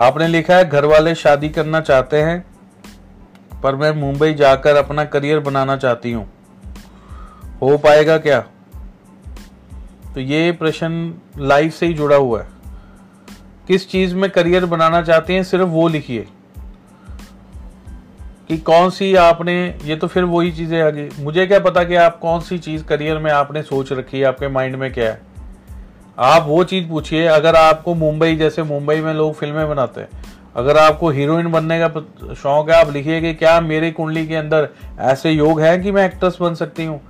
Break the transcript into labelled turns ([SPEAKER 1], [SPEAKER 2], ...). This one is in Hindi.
[SPEAKER 1] आपने लिखा है घर वाले शादी करना चाहते हैं, पर मैं मुंबई जाकर अपना करियर बनाना चाहती हूँ। हो पाएगा क्या? तो ये प्रश्न लाइफ से ही जुड़ा हुआ है। किस चीज़ में करियर बनाना चाहते हैं, सिर्फ़ वो लिखिए। कि कौन सी आपने, ये तो फिर वही चीज़ें आ गई मुझे क्या पता कि आप कौन सी चीज़ करियर में आपने सोच रखी है, आपके माइंड में क्या है। आप वो चीज़ पूछिए, अगर आपको मुंबई, जैसे मुंबई में लोग फ़िल्में बनाते हैं, अगर आपको हीरोइन बनने का शौक है, आप लिखिए कि क्या मेरी कुंडली के अंदर ऐसे योग है कि मैं एक्ट्रेस बन सकती हूँ?